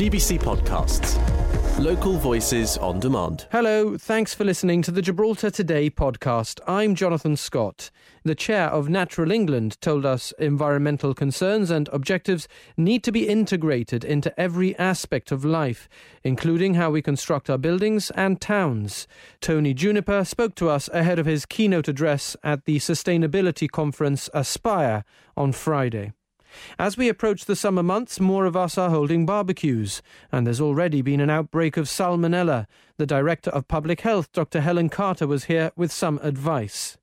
GBC Podcasts. Local voices on demand. Hello, thanks for listening to the Gibraltar Today podcast. I'm Jonathan Scott. The chair of Natural England told us environmental concerns and objectives need to be integrated into every aspect of life, including how we construct our buildings and towns. Tony Juniper spoke to us ahead of his keynote address at the sustainability conference Aspire on Friday. As we approach the summer months, more of us are holding barbecues, and there's already been an outbreak of salmonella. The Director of Public Health, Dr. Helen Carter, was here with some advice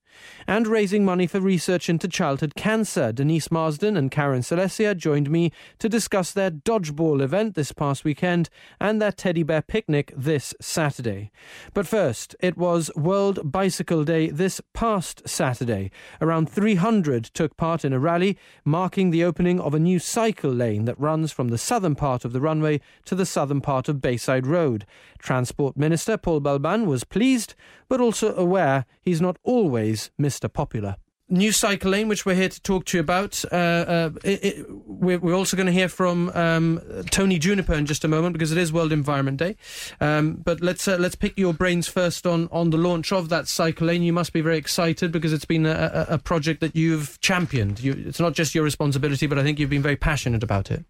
and raising money for research into childhood cancer. Denise Marsden and Karen Celecia joined me to discuss their dodgeball event this past weekend and their teddy bear picnic this Saturday. But first, it was World Bicycle Day this past Saturday. Around 300 took part in a rally marking the opening of a new cycle lane that runs from the southern part of the runway to the southern part of Bayside Road. Transport Minister Paul Balban was pleased, but also aware he's not always Mr. Popular. New cycle lane, which we're here to talk to you about. Uh, uh, it, it, we're, we're, also going to hear from um, Tony Juniper in just a moment because it is World Environment Day. Um, but let's uh, let's pick your brains first on, on the launch of that cycle lane. You must be very excited because it's been a, a, a project that you've championed. You, it's not just your responsibility, but I think you've been very passionate about it.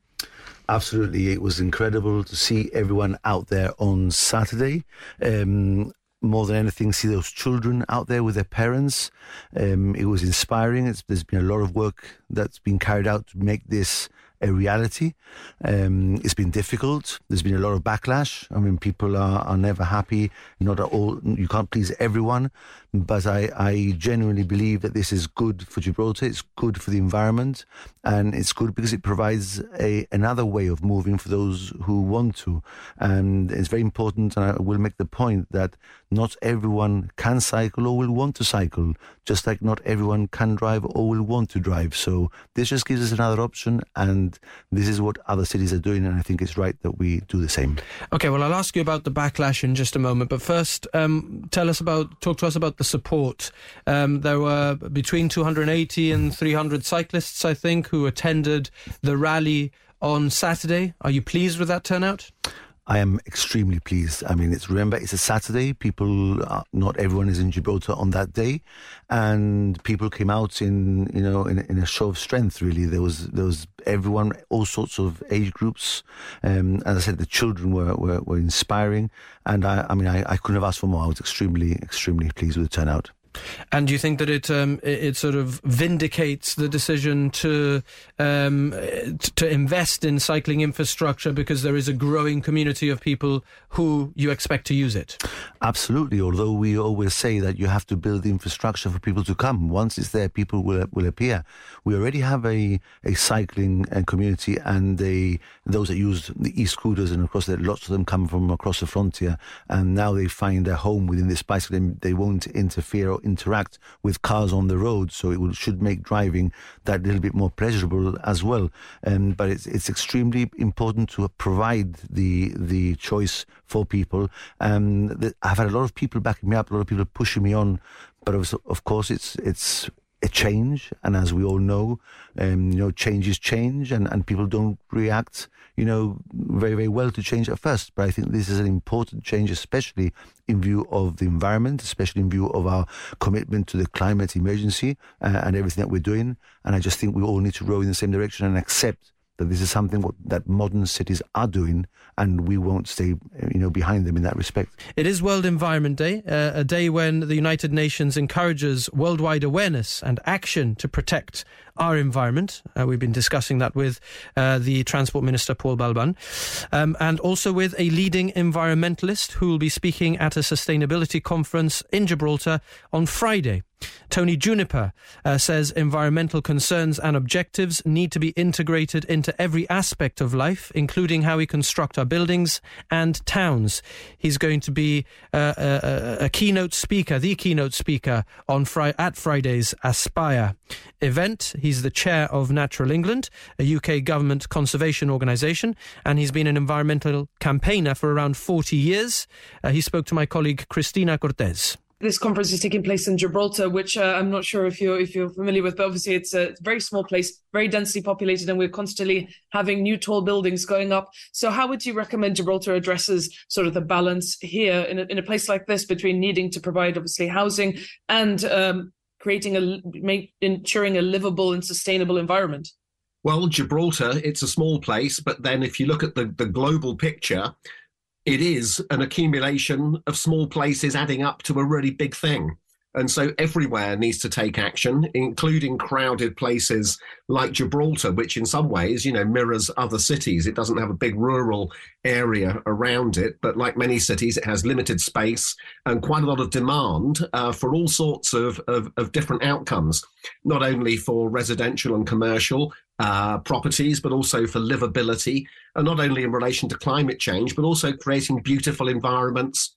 Absolutely, it was incredible to see everyone out there on Saturday. Um, more than anything, see those children out there with their parents. Um, it was inspiring. It's, there's been a lot of work that's been carried out to make this a reality. Um, it's been difficult. There's been a lot of backlash. I mean, people are, are never happy. Not at all. You can't please everyone. But I, I genuinely believe that this is good for Gibraltar. It's good for the environment, and it's good because it provides a another way of moving for those who want to. And it's very important. And I will make the point that not everyone can cycle or will want to cycle, just like not everyone can drive or will want to drive. So this just gives us another option, and this is what other cities are doing. And I think it's right that we do the same. Okay. Well, I'll ask you about the backlash in just a moment, but first, um, tell us about talk to us about the support. Um, there were between 280 and 300 cyclists, I think, who attended the rally on Saturday. Are you pleased with that turnout? I am extremely pleased. I mean, it's remember it's a Saturday. People, uh, not everyone is in Gibraltar on that day, and people came out in you know in, in, a show of strength. Really, there was there was everyone, all sorts of age groups. Um, as I said, the children were were, were inspiring, and I, I mean, I, I couldn't have asked for more. I was extremely extremely pleased with the turnout. And do you think that it um, it, it, sort of vindicates the decision to um, to invest in cycling infrastructure because there is a growing community of people who you expect to use it? Absolutely. Although we always say that you have to build the infrastructure for people to come. Once it's there, people will will appear. We already have a a cycling uh, community, and they those that use the e-scooters, and of course, there, lots of them come from across the frontier, and now they find their home within this bicycle. They won't interfere interact with cars on the road, so it will, should make driving that little bit more pleasurable as well. Um, but it's it's extremely important to provide the the choice for people. Um, I've had a lot of people backing me up, a lot of people pushing me on, but of, of course it's it's a change, and as we all know, um, you know, changes change, and, and people don't react, you know, very very well to change at first. But I think this is an important change, especially in view of the environment, especially in view of our commitment to the climate emergency uh, and everything that we're doing. And I just think we all need to row in the same direction and accept that this is something that modern cities are doing, and we won't stay, you know, behind them in that respect. It is World Environment Day, uh, a day when the United Nations encourages worldwide awareness and action to protect our environment. Uh, we've been discussing that with uh, the Transport Minister, Paul Balban, um, and also with a leading environmentalist who will be speaking at a sustainability conference in Gibraltar on Friday. Tony Juniper uh, says environmental concerns and objectives need to be integrated into every aspect of life, including how we construct our buildings and towns. He's going to be uh, a, a, keynote speaker, the keynote speaker on Fri- at Friday's Aspire event. He's the chair of Natural England, a UK government conservation organisation, and he's been an environmental campaigner for around 40 years. Uh, he spoke to my colleague Christina Cortez. This conference is taking place in Gibraltar, which uh, I'm not sure if you're if you're familiar with, but obviously it's a very small place, very densely populated, and we're constantly having new tall buildings going up. So, how would you recommend Gibraltar addresses sort of the balance here in a, in a place like this between needing to provide obviously housing and um, creating a make, ensuring a livable and sustainable environment? Well, Gibraltar, it's a small place, but then if you look at the, the global picture, it is an accumulation of small places adding up to a really big thing. And so everywhere needs to take action, including crowded places like Gibraltar, which in some ways, you know, mirrors other cities. It doesn't have a big rural area around it, but like many cities, it has limited space and quite a lot of demand uh, for all sorts of, of, of different outcomes, not only for residential and commercial, uh, properties, but also for livability, and not only in relation to climate change, but also creating beautiful environments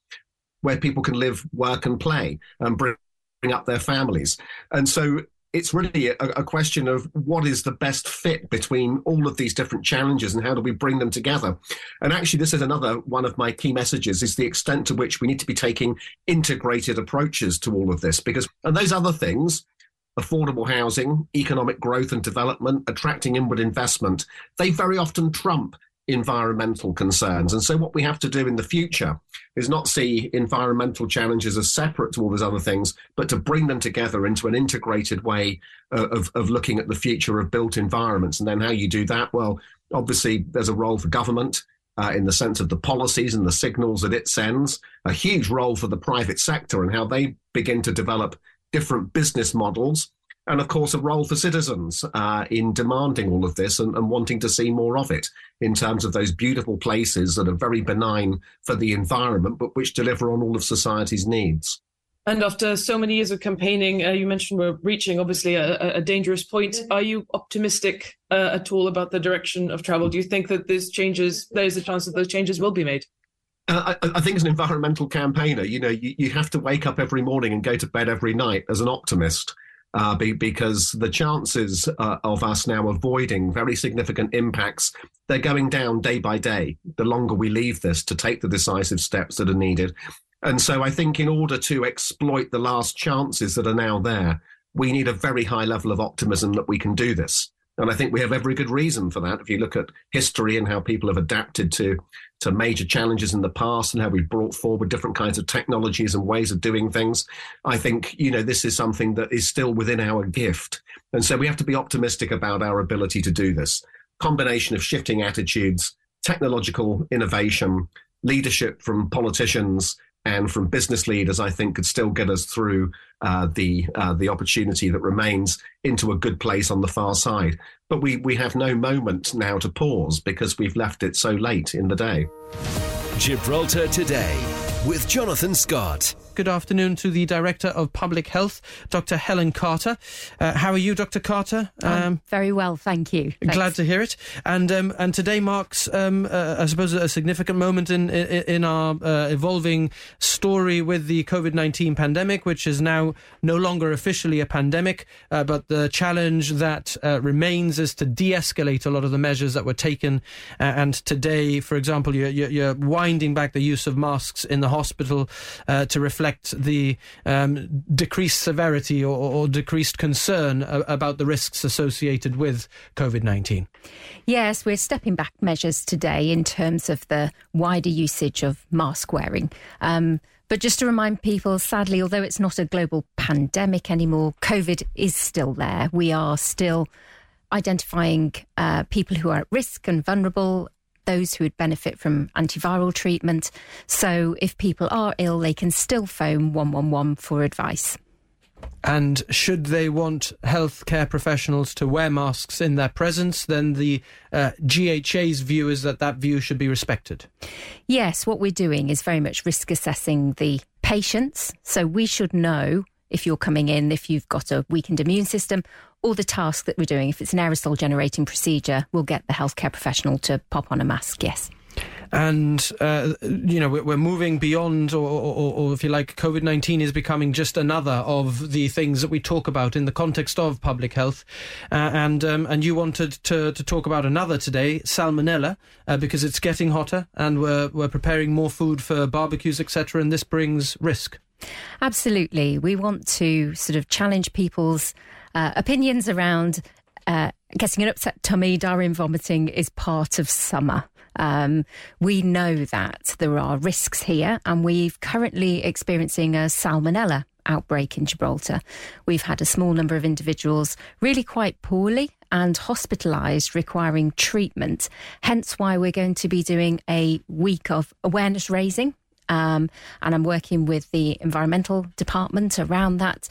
where people can live, work, and play and bring up their families. And so it's really a, a, question of what is the best fit between all of these different challenges and how do we bring them together and actually this is another one of my key messages is the extent to which we need to be taking integrated approaches to all of this because and those other things affordable housing, economic growth and development, attracting inward investment, they very often trump environmental concerns. And so, what we have to do in the future is not see environmental challenges as separate to all those other things, but to bring them together into an integrated way of, of looking at the future of built environments. And then, how you do that? Well, obviously, there's a role for government. Uh, in the sense of the policies and the signals that it sends, a huge role for the private sector and how they begin to develop different business models, and of course, a role for citizens uh, in demanding all of this and, and, wanting to see more of it in terms of those beautiful places that are very benign for the environment, but which deliver on all of society's needs. And after so many years of campaigning, uh, you mentioned we're reaching obviously a, a dangerous point. Are you optimistic uh, at all about the direction of travel? Do you think that these changes, there's a chance that those changes will be made? Uh, I, I, think as an environmental campaigner, you know, you, you have to wake up every morning and go to bed every night as an optimist. Uh, be, because the chances uh, of us now avoiding very significant impacts they're going down day by day the longer we leave this to take the decisive steps that are needed and so i think in order to exploit the last chances that are now there we need a very high level of optimism that we can do this and I think we have every good reason for that. If you look at history and how people have adapted to, to major challenges in the past and how we've brought forward different kinds of technologies and ways of doing things, I think, you know, this is something that is still within our gift. And so we have to be optimistic about our ability to do this. Combination of shifting attitudes, technological innovation, leadership from politicians, and from business leaders, I think could still get us through uh, the uh, the opportunity that remains into a good place on the far side. But we we have no moment now to pause because we've left it so late in the day. Gibraltar today with Jonathan Scott. Good afternoon to the Director of Public Health, Dr. Helen Carter. Uh, how are you, Dr. Carter? Um, very well, thank you. Thanks. Glad to hear it. And um, and today marks, um, uh, I suppose, a significant moment in in, in our uh, evolving story with the COVID nineteen pandemic, which is now no longer officially a pandemic, uh, but the challenge that uh, remains is to de-escalate a lot of the measures that were taken. Uh, and today, for example, you're, you're, winding back the use of masks in the hospital to reflect reflect the um, decreased severity or, or decreased concern about the risks associated with COVID 19? Yes, we're stepping back measures today in terms of the wider usage of mask wearing. Um, but just to remind people, sadly, although it's not a global pandemic anymore, COVID is still there. We are still identifying uh, people who are at risk and vulnerable those who would benefit from antiviral treatment. So if people are ill, they can still phone 111 for advice. And should they want healthcare professionals to wear masks in their presence, then the uh, GHA's view is that that view should be respected. Yes, what we're doing is very much risk assessing the patients. So we should know if you're coming in, if you've got a weakened immune system, all the tasks that we're doing. If it's an aerosol generating procedure, we'll get the healthcare professional to pop on a mask, yes. And, uh, you know, we're moving beyond, or, or, or if you like, COVID 19 is becoming just another of the things that we talk about in the context of public health. Uh, and um, and you wanted to, to talk about another today, salmonella, uh, because it's getting hotter and we're, we're preparing more food for barbecues, etc. And this brings risk. Absolutely. We want to sort of challenge people's uh, opinions around uh, getting an upset tummy, diarrhea, and vomiting is part of summer. Um, we know that there are risks here, and we're currently experiencing a salmonella outbreak in Gibraltar. We've had a small number of individuals really quite poorly and hospitalised requiring treatment. Hence why we're going to be doing a week of awareness raising. Um, and I'm working with the environmental department around that,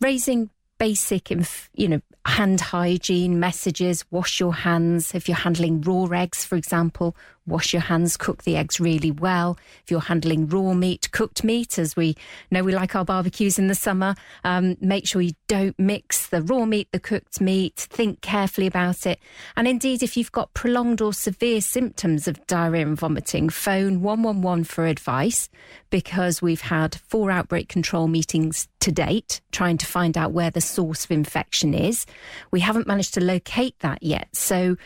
raising basic, you know, hand hygiene messages, wash your hands. If you're handling raw eggs, for example, wash your hands, cook the eggs really well. If you're handling raw meat, cooked meat, as we know we like our barbecues in the summer, um, make sure you don't mix the raw meat, the cooked meat. Think carefully about it. And indeed, if you've got prolonged or severe symptoms of diarrhea and vomiting, phone 111 for advice because we've had four outbreak control meetings to date trying to find out where the source of infection is. We haven't managed to locate that yet. So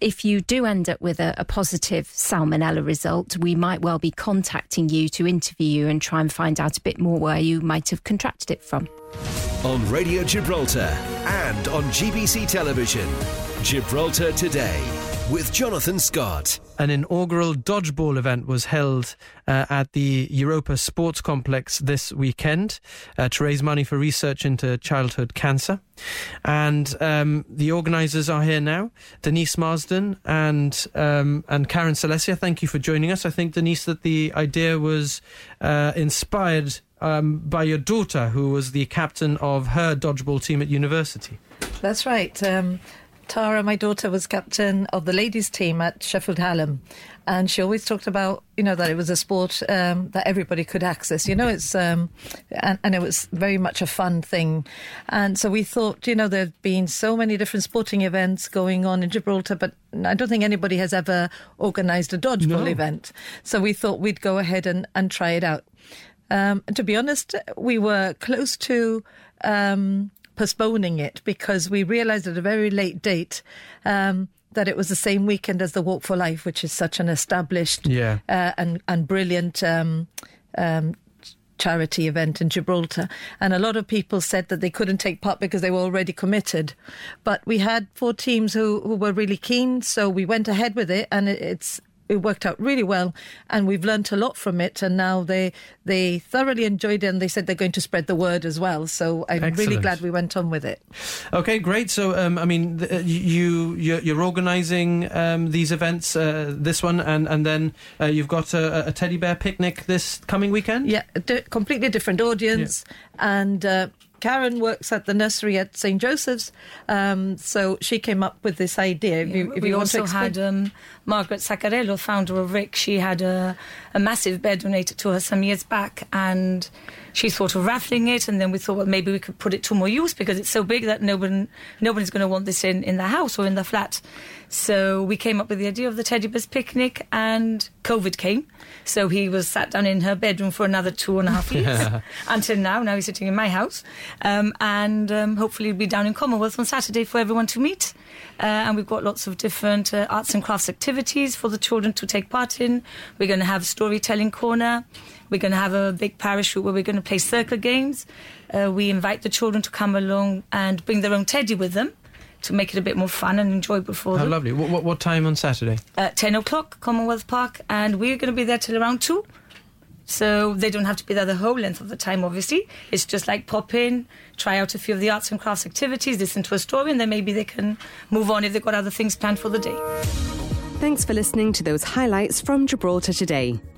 if you do end up with a, a, positive salmonella result, we might well be contacting you to interview you and try and find out a bit more where you might have contracted it from. On Radio Gibraltar and on GBC Television, Gibraltar Today with Jonathan Scott. An inaugural dodgeball event was held uh, at the Europa Sports Complex this weekend uh, to raise money for research into childhood cancer. And um, the organisers are here now, Denise Marsden and um, and Karen Celecia. Thank you for joining us. I think Denise that the idea was uh, inspired um, by your daughter, who was the captain of her dodgeball team at university. That's right. Um, Tara, my daughter, was captain of the ladies' team at Sheffield Hallam, and she always talked about, you know, that it was a sport um, that everybody could access. You know, it's um, and, and, it was very much a fun thing, and so we thought, you know, there've been so many different sporting events going on in Gibraltar, but I don't think anybody has ever organised a dodgeball no. event. So we thought we'd go ahead and, and try it out. Um, to be honest, we were close to um, postponing it because we realized at a very late date um, that it was the same weekend as the Walk for Life, which is such an established yeah. uh, and and brilliant. Um, um, charity event in Gibraltar. And a lot of people said that they couldn't take part because they were already committed. But we had four teams who, who were really keen, so we went ahead with it. And it's it worked out really well, and we've learnt a lot from it. And now they they thoroughly enjoyed it, and they said they're going to spread the word as well. So I'm Excellent. really glad we went on with it. Okay, great. So um, I mean, uh, you you're, you're organising um, these events, uh, this one, and and then uh, you've got a, a, teddy bear picnic this coming weekend. Yeah, a completely different audience, yeah. and uh, Karen works at the nursery at St Joseph's, um, so she came up with this idea. If you, if we you also had um, Margaret Saccarello, founder of RIC. She had a, a massive bed donated to her some years back, and she thought of raffling it, and then we thought, well, maybe we could put it to more use because it's so big that no one, nobody's going to want this in, in the house or in the flat. So we came up with the idea of the Teddy Bears picnic, and COVID came. So he was sat down in her bedroom for another two and a half years yeah. until now. Now he's sitting in my house, um, and um, hopefully he'll be down in Commonwealth on Saturday for everyone to meet. Uh, and we've got lots of different uh, arts and crafts activities for the children to take part in. We're going to have a storytelling corner. We're going to have a big parachute where we're going to play circle games. Uh, we invite the children to come along and bring their own teddy with them to make it a bit more fun and enjoyable for them. Oh, lovely. What, what, what time on Saturday? At 10 o'clock, Commonwealth Park, and we're going to be there till around 2. So they don't have to be there the whole length of the time, obviously. It's just like pop in, try out a few of the arts and crafts activities, listen to a story, and then maybe they can move on if they've got other things planned for the day. Thanks for listening to those highlights from Gibraltar today.